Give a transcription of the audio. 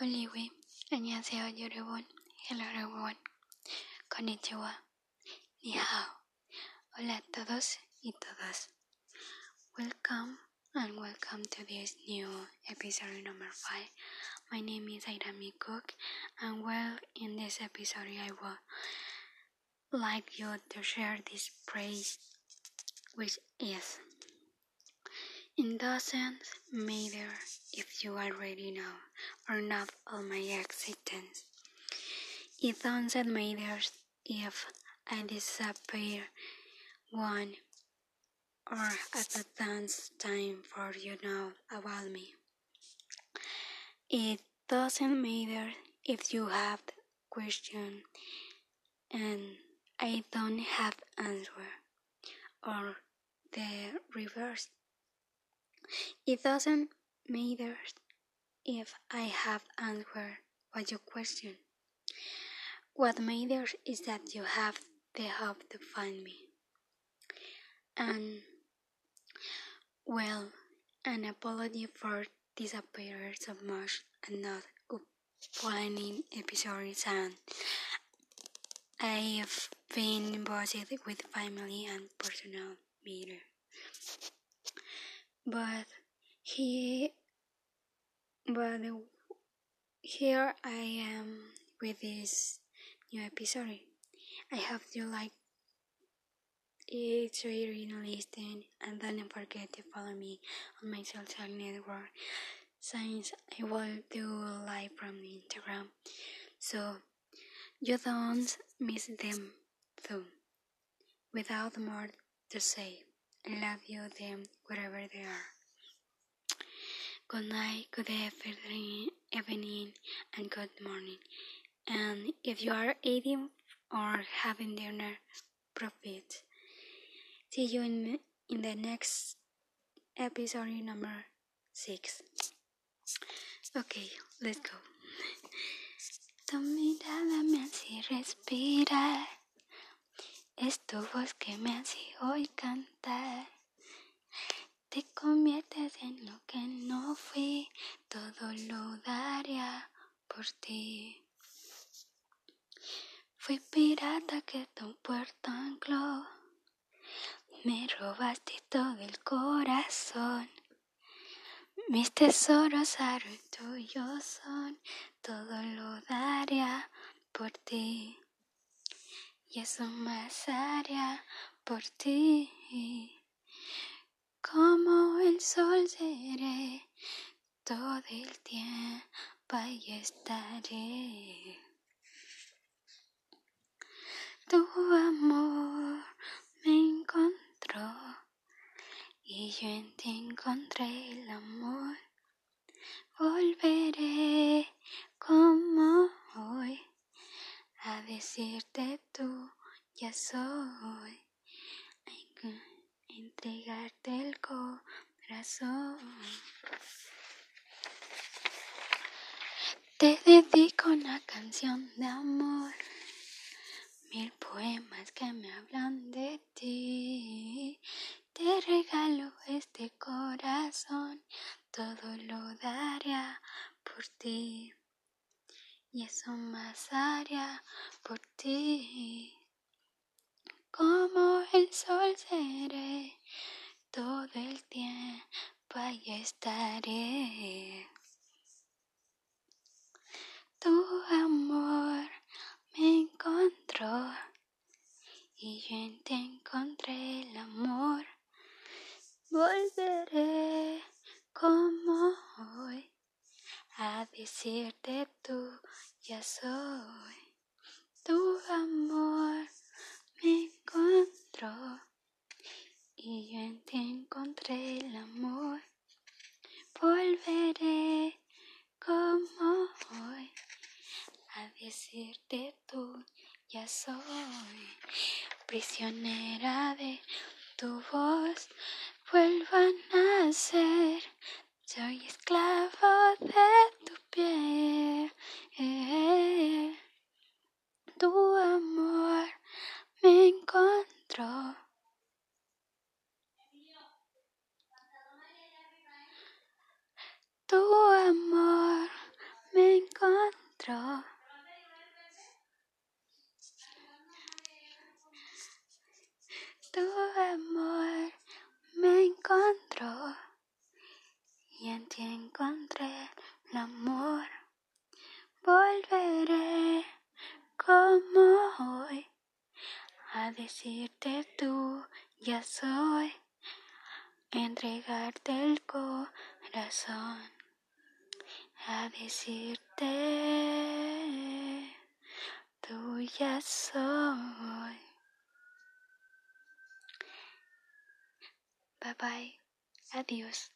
Oliwi, 안녕하세요 여러분. Hello everyone. Konnichiwa. Ni hao. Hola a todos y todas. Welcome and welcome to this new episode number 5. My name is Airami Cook and well in this episode I would like you to share this praise which is it doesn't matter if you already know or not all my existence. It doesn't matter if I disappear one or at the dance time for you know about me. It doesn't matter if you have question and I don't have answer or the reverse. It doesn't matter if I have answered what you question. What matters is that you have the hope to find me. And, well, an apology for disappearing so much and not planning episodes and I've been busy with family and personal matters. But he, but here I am with this new episode. I hope you like it, so you listen, and don't forget to follow me on my social network since I will do live from Instagram, so you don't miss them too. Without more to say. I love you them wherever they are. Good night, good evening, evening and good morning. And if you are eating or having dinner, profit. See you in, in the next episode number six. Okay, let's go. Tu mirada me hace respirar. Es tu voz que me hace hoy cantar. Te conviertes en lo que no fui, todo lo daría por ti. Fui pirata que tu puerto ancló, me robaste todo el corazón. Mis tesoros ahora tuyos son, todo lo daría por ti y eso más haría por ti. Como el sol seré, todo el tiempo ahí estaré. Tu amor me encontró y yo en ti encontré el amor. Volveré como hoy a decirte tú ya soy, entregarte el corazón. Te dedico una canción de amor, mil poemas que me hablan de ti. Te regalo este corazón, todo lo daría por ti y eso más haría por ti. Como el sol seré, todo el tiempo ahí estaré. Tu amor me encontró y yo en ti encontré el amor. Volveré como hoy a decirte tú ya soy. Tu amor me encontró y yo en ti encontré el amor. Volveré como hoy a decirte tú ya soy. Prisionera de tu voz, who am decirte tú ya soy, entregarte el corazón, a decirte tú ya soy. Bye bye, adiós.